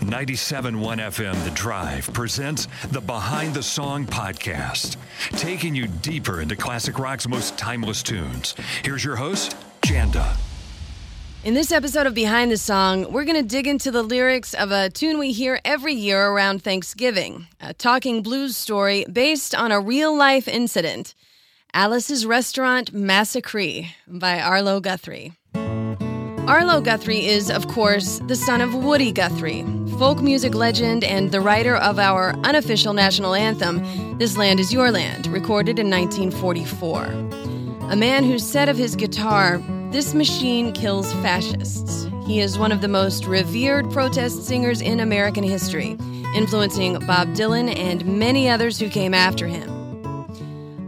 97.1 FM The Drive presents the Behind the Song podcast, taking you deeper into classic rock's most timeless tunes. Here's your host, Janda. In this episode of Behind the Song, we're going to dig into the lyrics of a tune we hear every year around Thanksgiving, a talking blues story based on a real life incident Alice's Restaurant Massacree by Arlo Guthrie. Arlo Guthrie is, of course, the son of Woody Guthrie, folk music legend and the writer of our unofficial national anthem, This Land Is Your Land, recorded in 1944. A man who said of his guitar, This machine kills fascists. He is one of the most revered protest singers in American history, influencing Bob Dylan and many others who came after him.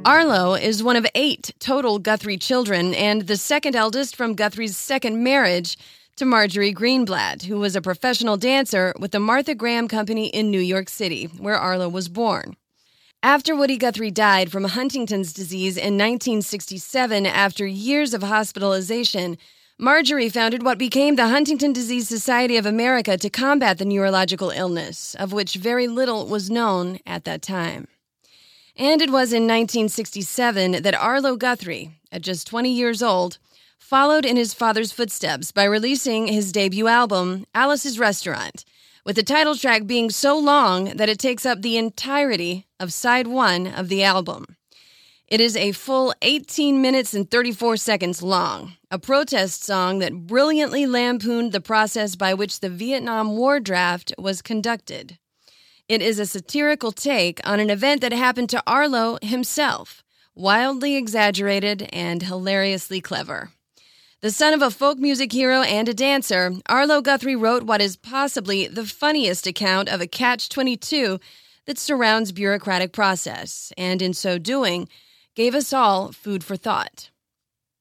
Arlo is one of eight total Guthrie children and the second eldest from Guthrie's second marriage to Marjorie Greenblatt, who was a professional dancer with the Martha Graham Company in New York City, where Arlo was born. After Woody Guthrie died from Huntington's disease in 1967 after years of hospitalization, Marjorie founded what became the Huntington Disease Society of America to combat the neurological illness, of which very little was known at that time. And it was in 1967 that Arlo Guthrie, at just 20 years old, followed in his father's footsteps by releasing his debut album, Alice's Restaurant, with the title track being so long that it takes up the entirety of side one of the album. It is a full 18 minutes and 34 seconds long, a protest song that brilliantly lampooned the process by which the Vietnam War draft was conducted. It is a satirical take on an event that happened to Arlo himself, wildly exaggerated and hilariously clever. The son of a folk music hero and a dancer, Arlo Guthrie wrote what is possibly the funniest account of a catch 22 that surrounds bureaucratic process, and in so doing, gave us all food for thought.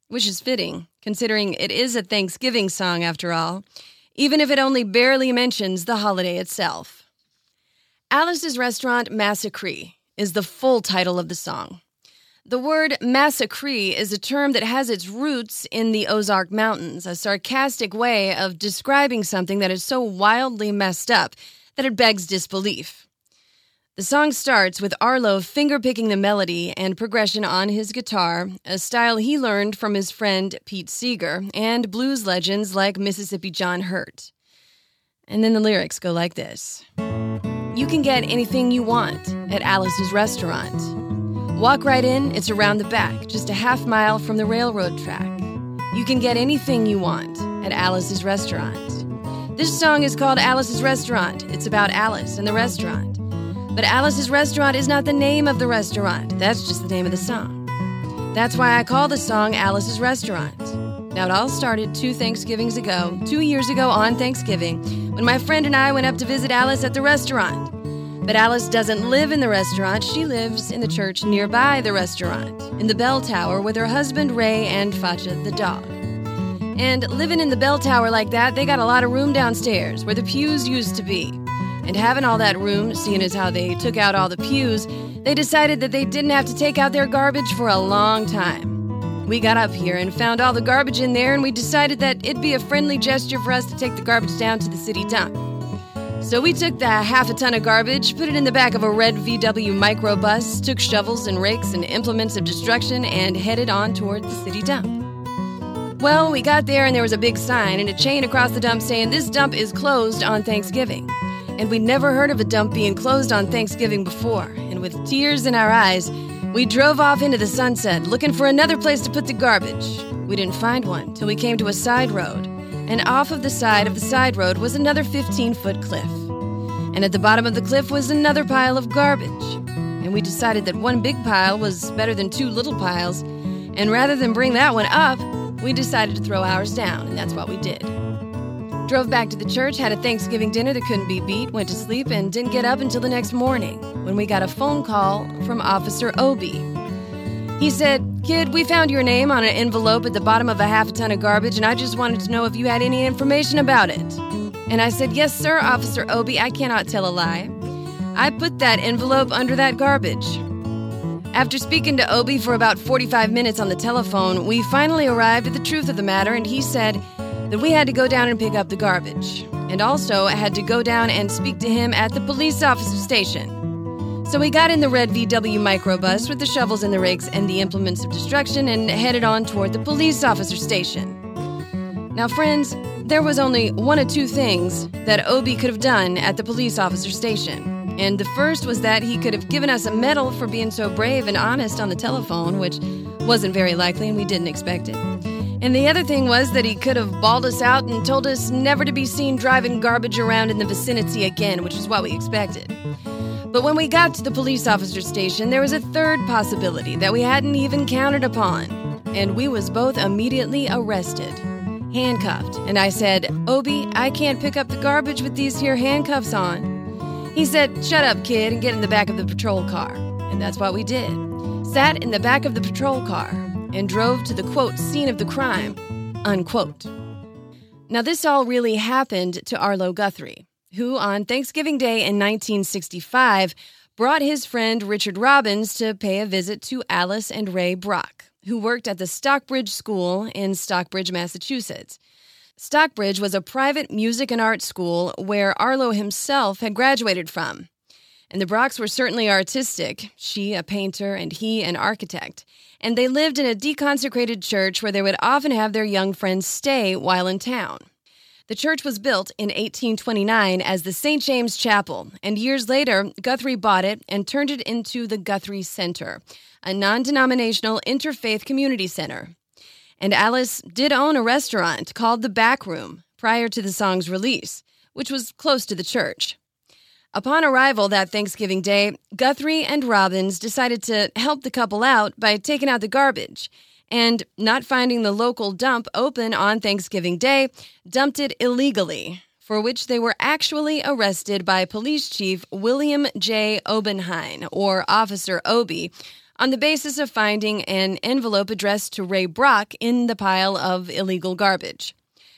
Which is fitting, considering it is a Thanksgiving song after all, even if it only barely mentions the holiday itself. Alice's Restaurant Massacree is the full title of the song. The word massacree is a term that has its roots in the Ozark Mountains, a sarcastic way of describing something that is so wildly messed up that it begs disbelief. The song starts with Arlo fingerpicking the melody and progression on his guitar, a style he learned from his friend Pete Seeger and blues legends like Mississippi John Hurt. And then the lyrics go like this. You can get anything you want at Alice's restaurant. Walk right in, it's around the back, just a half mile from the railroad track. You can get anything you want at Alice's restaurant. This song is called Alice's Restaurant. It's about Alice and the restaurant. But Alice's Restaurant is not the name of the restaurant, that's just the name of the song. That's why I call the song Alice's Restaurant. Now, it all started two Thanksgivings ago, two years ago on Thanksgiving, when my friend and I went up to visit Alice at the restaurant. But Alice doesn't live in the restaurant, she lives in the church nearby the restaurant, in the bell tower with her husband Ray and Fasha the dog. And living in the bell tower like that, they got a lot of room downstairs where the pews used to be. And having all that room, seeing as how they took out all the pews, they decided that they didn't have to take out their garbage for a long time. We got up here and found all the garbage in there, and we decided that it'd be a friendly gesture for us to take the garbage down to the city dump. So we took the half a ton of garbage, put it in the back of a red VW microbus, took shovels and rakes and implements of destruction, and headed on toward the city dump. Well, we got there and there was a big sign and a chain across the dump saying this dump is closed on Thanksgiving. And we'd never heard of a dump being closed on Thanksgiving before, and with tears in our eyes, we drove off into the sunset looking for another place to put the garbage. We didn't find one till we came to a side road, and off of the side of the side road was another 15 foot cliff. And at the bottom of the cliff was another pile of garbage. And we decided that one big pile was better than two little piles, and rather than bring that one up, we decided to throw ours down, and that's what we did. Drove back to the church, had a Thanksgiving dinner that couldn't be beat, went to sleep, and didn't get up until the next morning when we got a phone call from Officer Obie. He said, Kid, we found your name on an envelope at the bottom of a half a ton of garbage, and I just wanted to know if you had any information about it. And I said, Yes, sir, Officer Obie, I cannot tell a lie. I put that envelope under that garbage. After speaking to Obie for about 45 minutes on the telephone, we finally arrived at the truth of the matter, and he said that we had to go down and pick up the garbage, and also I had to go down and speak to him at the police officer station. So we got in the red VW microbus with the shovels and the rakes and the implements of destruction and headed on toward the police officer station. Now, friends, there was only one of two things that Obie could have done at the police officer station. And the first was that he could have given us a medal for being so brave and honest on the telephone, which wasn't very likely and we didn't expect it. And the other thing was that he could have bawled us out and told us never to be seen driving garbage around in the vicinity again, which is what we expected. But when we got to the police officer station, there was a third possibility that we hadn't even counted upon. And we was both immediately arrested, handcuffed. And I said, Obie, I can't pick up the garbage with these here handcuffs on. He said, Shut up, kid, and get in the back of the patrol car. And that's what we did. Sat in the back of the patrol car and drove to the quote scene of the crime, unquote. Now, this all really happened to Arlo Guthrie, who on Thanksgiving Day in 1965 brought his friend Richard Robbins to pay a visit to Alice and Ray Brock, who worked at the Stockbridge School in Stockbridge, Massachusetts. Stockbridge was a private music and art school where Arlo himself had graduated from. And the Brocks were certainly artistic, she a painter and he an architect. And they lived in a deconsecrated church where they would often have their young friends stay while in town. The church was built in 1829 as the St. James Chapel, and years later, Guthrie bought it and turned it into the Guthrie Center, a non denominational interfaith community center. And Alice did own a restaurant called The Back Room prior to the song's release, which was close to the church. Upon arrival that Thanksgiving Day, Guthrie and Robbins decided to help the couple out by taking out the garbage. And not finding the local dump open on Thanksgiving Day, dumped it illegally, for which they were actually arrested by Police Chief William J. Obanhein, or Officer Obie, on the basis of finding an envelope addressed to Ray Brock in the pile of illegal garbage.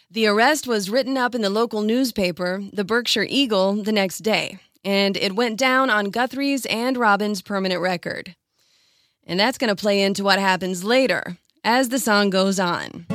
The arrest was written up in the local newspaper, the Berkshire Eagle, the next day, and it went down on Guthrie's and Robbins' permanent record. And that's going to play into what happens later as the song goes on.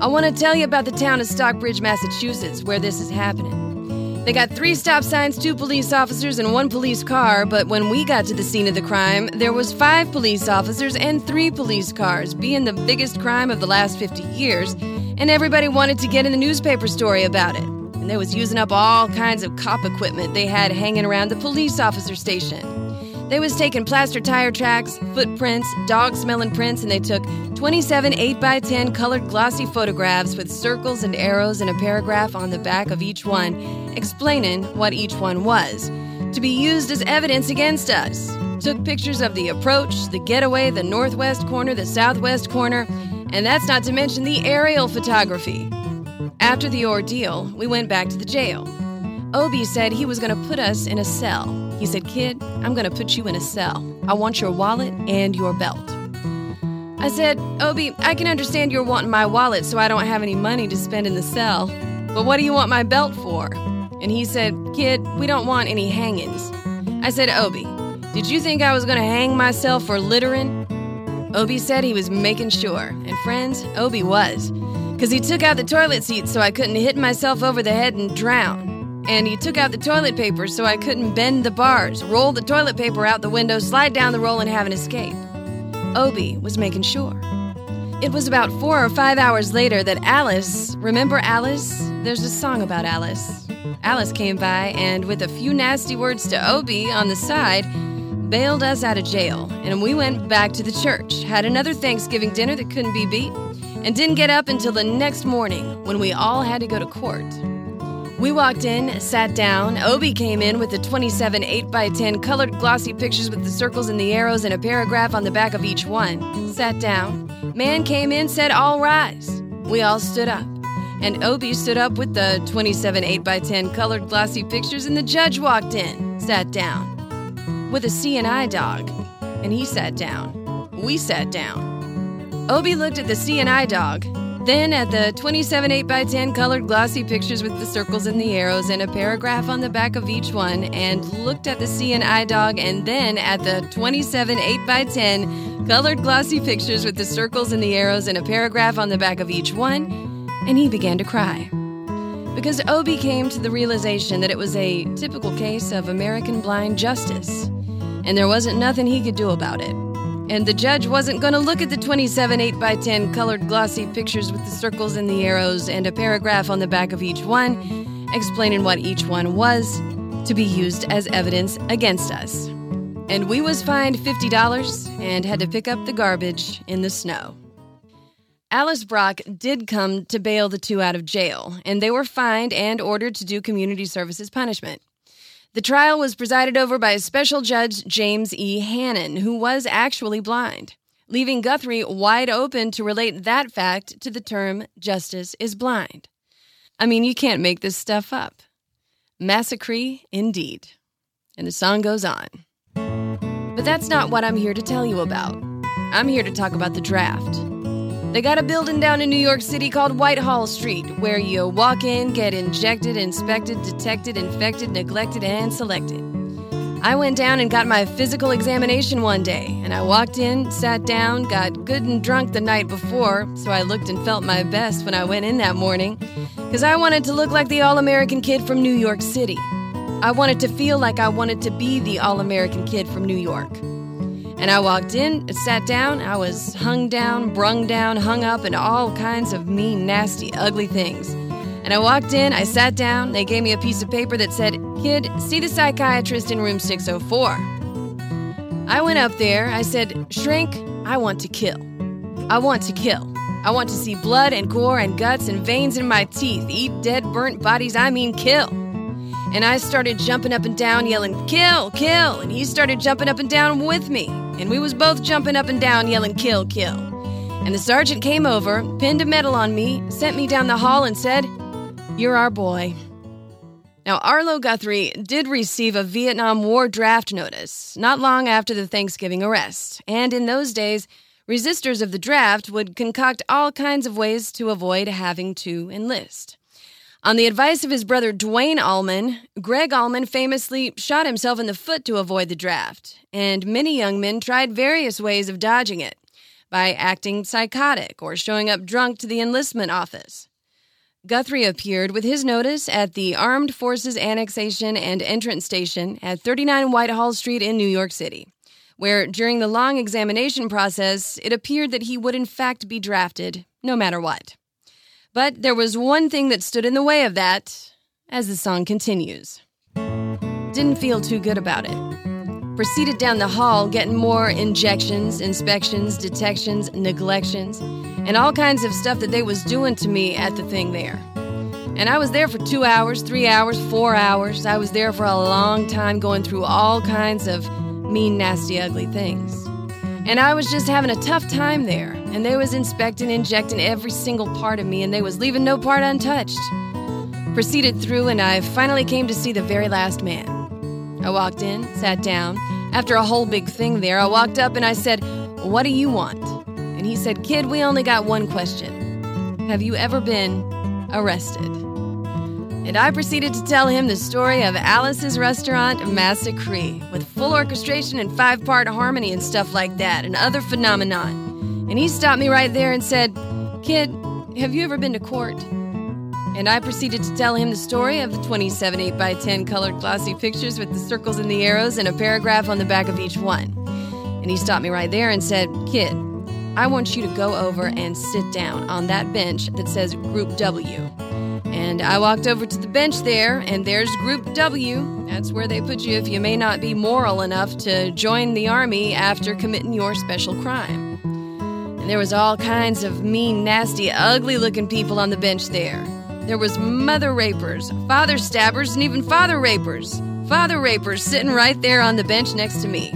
I want to tell you about the town of Stockbridge, Massachusetts, where this is happening. They got three stop signs, two police officers, and one police car, but when we got to the scene of the crime, there was five police officers and three police cars, being the biggest crime of the last 50 years, and everybody wanted to get in the newspaper story about it. And they was using up all kinds of cop equipment they had hanging around the police officer station. They was taking plaster tire tracks, footprints, dog smelling prints, and they took 27 8x10 colored glossy photographs with circles and arrows and a paragraph on the back of each one explaining what each one was, to be used as evidence against us. Took pictures of the approach, the getaway, the northwest corner, the southwest corner, and that's not to mention the aerial photography. After the ordeal, we went back to the jail. Obie said he was going to put us in a cell. He said, Kid, I'm going to put you in a cell. I want your wallet and your belt. I said, Obie, I can understand you're wanting my wallet so I don't have any money to spend in the cell. But what do you want my belt for? And he said, Kid, we don't want any hangings. I said, Obie, did you think I was going to hang myself for littering? Obie said he was making sure. And friends, Obie was. Because he took out the toilet seat so I couldn't hit myself over the head and drown and he took out the toilet paper so I couldn't bend the bars, roll the toilet paper out the window, slide down the roll, and have an escape. Obie was making sure. It was about four or five hours later that Alice, remember Alice? There's a song about Alice. Alice came by and, with a few nasty words to Obie on the side, bailed us out of jail, and we went back to the church, had another Thanksgiving dinner that couldn't be beat, and didn't get up until the next morning when we all had to go to court. We walked in, sat down. Obie came in with the 27 8x10 colored glossy pictures with the circles and the arrows and a paragraph on the back of each one. Sat down. Man came in, said, All rise. We all stood up. And Obie stood up with the 27 8x10 colored glossy pictures, and the judge walked in, sat down. With a seeing eye dog. And he sat down. We sat down. Obie looked at the seeing eye dog, then at the 27 8x10 colored glossy pictures with the circles and the arrows and a paragraph on the back of each one, and looked at the seeing eye dog, and then at the 27 8x10 colored glossy pictures with the circles and the arrows and a paragraph on the back of each one, and he began to cry. Because Obie came to the realization that it was a typical case of American blind justice, and there wasn't nothing he could do about it. And the judge wasn't going to look at the 27 8x10 colored glossy pictures with the circles and the arrows and a paragraph on the back of each one, explaining what each one was to be used as evidence against us. And we was fined $50 and had to pick up the garbage in the snow. Alice Brock did come to bail the two out of jail, and they were fined and ordered to do community services punishment. The trial was presided over by a special judge James E. Hannon, who was actually blind, leaving Guthrie wide open to relate that fact to the term justice is blind. I mean, you can't make this stuff up. Massacre indeed. And the song goes on. But that's not what I'm here to tell you about. I'm here to talk about the draft. They got a building down in New York City called Whitehall Street, where you walk in, get injected, inspected, detected, infected, neglected, and selected. I went down and got my physical examination one day, and I walked in, sat down, got good and drunk the night before, so I looked and felt my best when I went in that morning, because I wanted to look like the All American kid from New York City. I wanted to feel like I wanted to be the All American kid from New York. And I walked in, sat down, I was hung down, brung down, hung up, and all kinds of mean, nasty, ugly things. And I walked in, I sat down, they gave me a piece of paper that said, Kid, see the psychiatrist in room 604. I went up there, I said, Shrink, I want to kill. I want to kill. I want to see blood and gore and guts and veins in my teeth, eat dead, burnt bodies, I mean kill. And I started jumping up and down, yelling, Kill, kill. And he started jumping up and down with me. And we was both jumping up and down, yelling, Kill, kill. And the sergeant came over, pinned a medal on me, sent me down the hall, and said, You're our boy. Now, Arlo Guthrie did receive a Vietnam War draft notice not long after the Thanksgiving arrest. And in those days, resistors of the draft would concoct all kinds of ways to avoid having to enlist. On the advice of his brother Duane Allman, Gregg Allman famously shot himself in the foot to avoid the draft, and many young men tried various ways of dodging it by acting psychotic or showing up drunk to the enlistment office. Guthrie appeared with his notice at the Armed Forces Annexation and Entrance Station at 39 Whitehall Street in New York City, where during the long examination process it appeared that he would in fact be drafted no matter what. But there was one thing that stood in the way of that as the song continues. Didn't feel too good about it. Proceeded down the hall, getting more injections, inspections, detections, neglections, and all kinds of stuff that they was doing to me at the thing there. And I was there for two hours, three hours, four hours. I was there for a long time going through all kinds of mean, nasty, ugly things. And I was just having a tough time there. And they was inspecting, injecting every single part of me, and they was leaving no part untouched. Proceeded through, and I finally came to see the very last man. I walked in, sat down. After a whole big thing there, I walked up and I said, What do you want? And he said, Kid, we only got one question Have you ever been arrested? And I proceeded to tell him the story of Alice's Restaurant Massacree, with full orchestration and five part harmony and stuff like that, and other phenomenon. And he stopped me right there and said, Kid, have you ever been to court? And I proceeded to tell him the story of the 27 8 by 10 colored glossy pictures with the circles and the arrows and a paragraph on the back of each one. And he stopped me right there and said, Kid, I want you to go over and sit down on that bench that says Group W. And I walked over to the bench there, and there's Group W. That's where they put you if you may not be moral enough to join the Army after committing your special crime. And there was all kinds of mean, nasty, ugly looking people on the bench there. There was mother rapers, father stabbers, and even father rapers. Father rapers sitting right there on the bench next to me.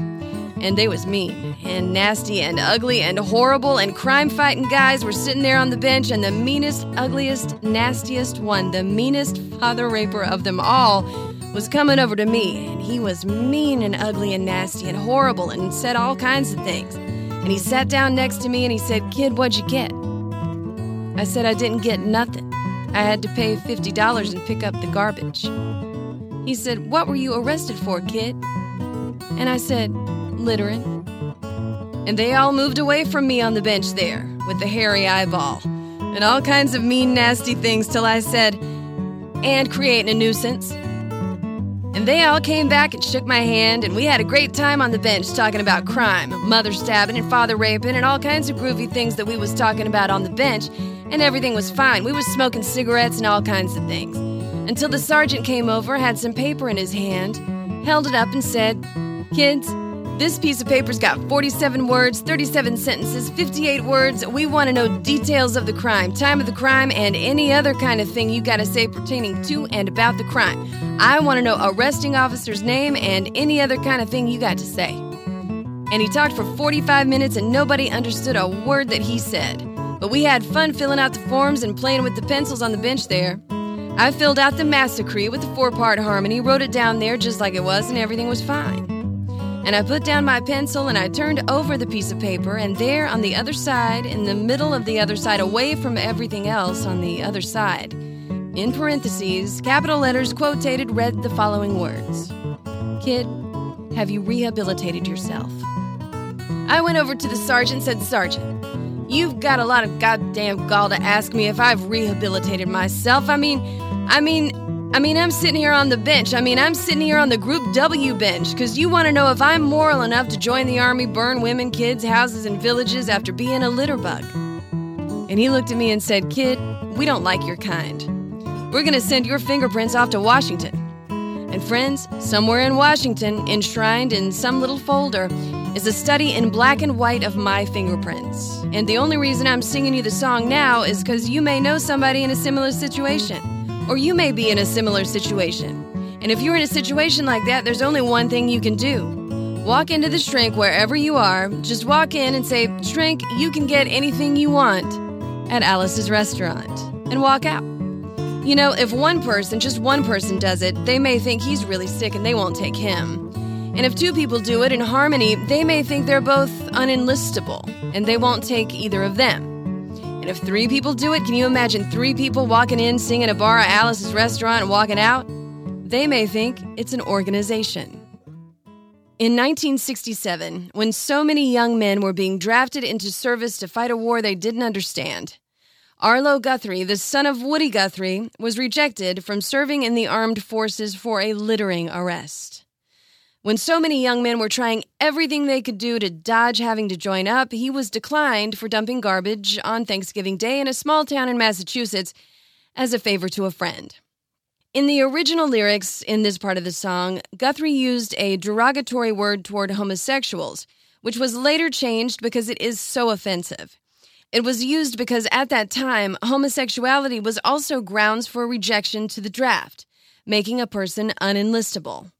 And they was mean and nasty and ugly and horrible, and crime fighting guys were sitting there on the bench, and the meanest, ugliest, nastiest one, the meanest father raper of them all, was coming over to me, and he was mean and ugly and nasty and horrible and said all kinds of things. And he sat down next to me and he said, Kid, what'd you get? I said I didn't get nothing. I had to pay $50 and pick up the garbage. He said, What were you arrested for, kid? And I said, Littering. And they all moved away from me on the bench there with the hairy eyeball and all kinds of mean, nasty things till I said, And creating a nuisance. And they all came back and shook my hand, and we had a great time on the bench talking about crime, mother stabbing and father raping, and all kinds of groovy things that we was talking about on the bench, and everything was fine. We was smoking cigarettes and all kinds of things. Until the sergeant came over, had some paper in his hand, held it up, and said, Kids, this piece of paper's got 47 words, 37 sentences, 58 words. We want to know details of the crime, time of the crime, and any other kind of thing you got to say pertaining to and about the crime. I want to know arresting officer's name and any other kind of thing you got to say. And he talked for 45 minutes and nobody understood a word that he said. But we had fun filling out the forms and playing with the pencils on the bench there. I filled out the massacree with the four part harmony, wrote it down there just like it was, and everything was fine. And I put down my pencil and I turned over the piece of paper, and there on the other side, in the middle of the other side, away from everything else on the other side, in parentheses, capital letters quotated read the following words Kid, have you rehabilitated yourself? I went over to the sergeant and said, Sergeant, you've got a lot of goddamn gall to ask me if I've rehabilitated myself. I mean, I mean, I mean, I'm sitting here on the bench. I mean, I'm sitting here on the Group W bench because you want to know if I'm moral enough to join the Army, burn women, kids, houses, and villages after being a litter bug. And he looked at me and said, Kid, we don't like your kind. We're going to send your fingerprints off to Washington. And friends, somewhere in Washington, enshrined in some little folder, is a study in black and white of my fingerprints. And the only reason I'm singing you the song now is because you may know somebody in a similar situation. Or you may be in a similar situation. And if you're in a situation like that, there's only one thing you can do. Walk into the shrink wherever you are. Just walk in and say, Shrink, you can get anything you want at Alice's restaurant. And walk out. You know, if one person, just one person does it, they may think he's really sick and they won't take him. And if two people do it in harmony, they may think they're both unenlistable and they won't take either of them. And if three people do it, can you imagine three people walking in, singing a bar at Alice's restaurant, and walking out? They may think it's an organization. In 1967, when so many young men were being drafted into service to fight a war they didn't understand, Arlo Guthrie, the son of Woody Guthrie, was rejected from serving in the armed forces for a littering arrest. When so many young men were trying everything they could do to dodge having to join up, he was declined for dumping garbage on Thanksgiving Day in a small town in Massachusetts as a favor to a friend. In the original lyrics in this part of the song, Guthrie used a derogatory word toward homosexuals, which was later changed because it is so offensive. It was used because at that time, homosexuality was also grounds for rejection to the draft, making a person unenlistable.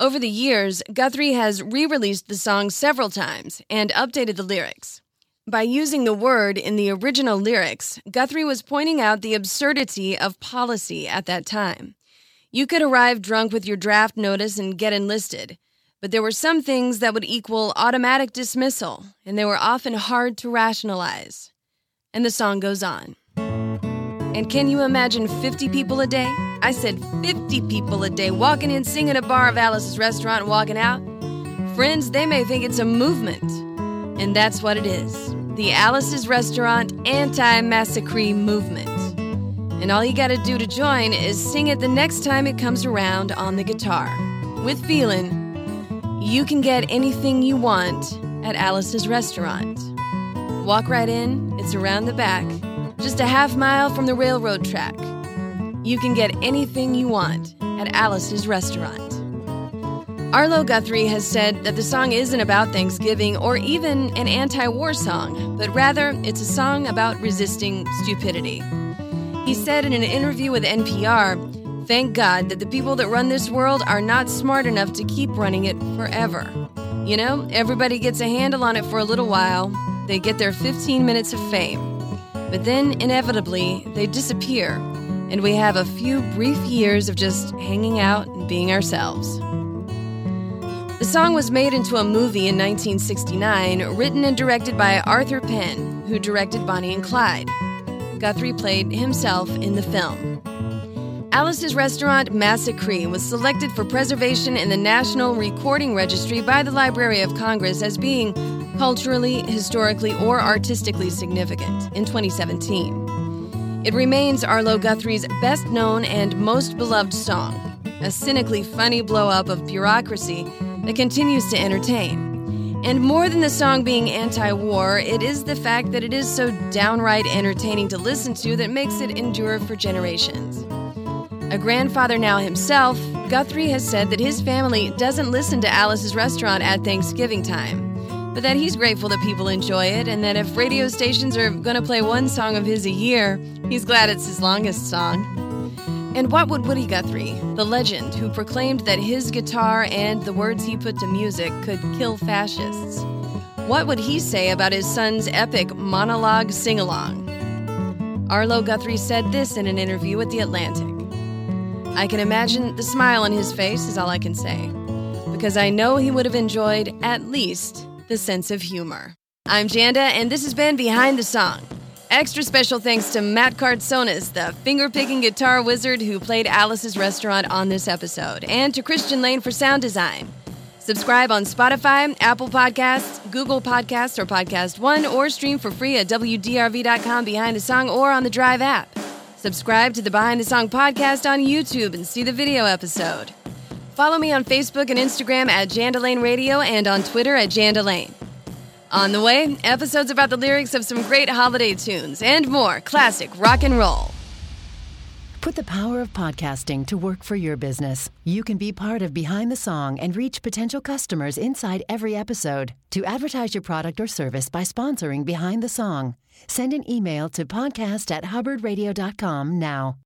Over the years, Guthrie has re released the song several times and updated the lyrics. By using the word in the original lyrics, Guthrie was pointing out the absurdity of policy at that time. You could arrive drunk with your draft notice and get enlisted, but there were some things that would equal automatic dismissal, and they were often hard to rationalize. And the song goes on. And can you imagine 50 people a day? I said 50 people a day walking in, singing a bar of Alice's restaurant, walking out. Friends, they may think it's a movement. And that's what it is the Alice's Restaurant Anti Massacre Movement. And all you gotta do to join is sing it the next time it comes around on the guitar. With feeling, you can get anything you want at Alice's Restaurant. Walk right in, it's around the back just a half mile from the railroad track. You can get anything you want at Alice's restaurant. Arlo Guthrie has said that the song isn't about Thanksgiving or even an anti war song, but rather it's a song about resisting stupidity. He said in an interview with NPR Thank God that the people that run this world are not smart enough to keep running it forever. You know, everybody gets a handle on it for a little while. They get their 15 minutes of fame. But then, inevitably, they disappear, and we have a few brief years of just hanging out and being ourselves. The song was made into a movie in 1969, written and directed by Arthur Penn, who directed Bonnie and Clyde. Guthrie played himself in the film. Alice's restaurant, Massacree, was selected for preservation in the National Recording Registry by the Library of Congress as being culturally, historically, or artistically significant in 2017. It remains Arlo Guthrie's best known and most beloved song, a cynically funny blow up of bureaucracy that continues to entertain. And more than the song being anti war, it is the fact that it is so downright entertaining to listen to that makes it endure for generations. A grandfather now himself, Guthrie has said that his family doesn't listen to Alice's restaurant at Thanksgiving time, but that he's grateful that people enjoy it, and that if radio stations are going to play one song of his a year, he's glad it's his longest song. And what would Woody Guthrie, the legend who proclaimed that his guitar and the words he put to music could kill fascists, what would he say about his son's epic monologue sing along? Arlo Guthrie said this in an interview with The Atlantic. I can imagine the smile on his face, is all I can say, because I know he would have enjoyed at least the sense of humor. I'm Janda, and this has been Behind the Song. Extra special thanks to Matt Cardsonis, the finger picking guitar wizard who played Alice's restaurant on this episode, and to Christian Lane for sound design. Subscribe on Spotify, Apple Podcasts, Google Podcasts, or Podcast One, or stream for free at WDRV.com behind the song or on the Drive app. Subscribe to the Behind the Song podcast on YouTube and see the video episode. Follow me on Facebook and Instagram at Jandalane Radio and on Twitter at Jandalane. On the way, episodes about the lyrics of some great holiday tunes and more classic rock and roll. Put the power of podcasting to work for your business. You can be part of Behind the Song and reach potential customers inside every episode. To advertise your product or service by sponsoring Behind the Song, send an email to podcast at hubbardradio.com now.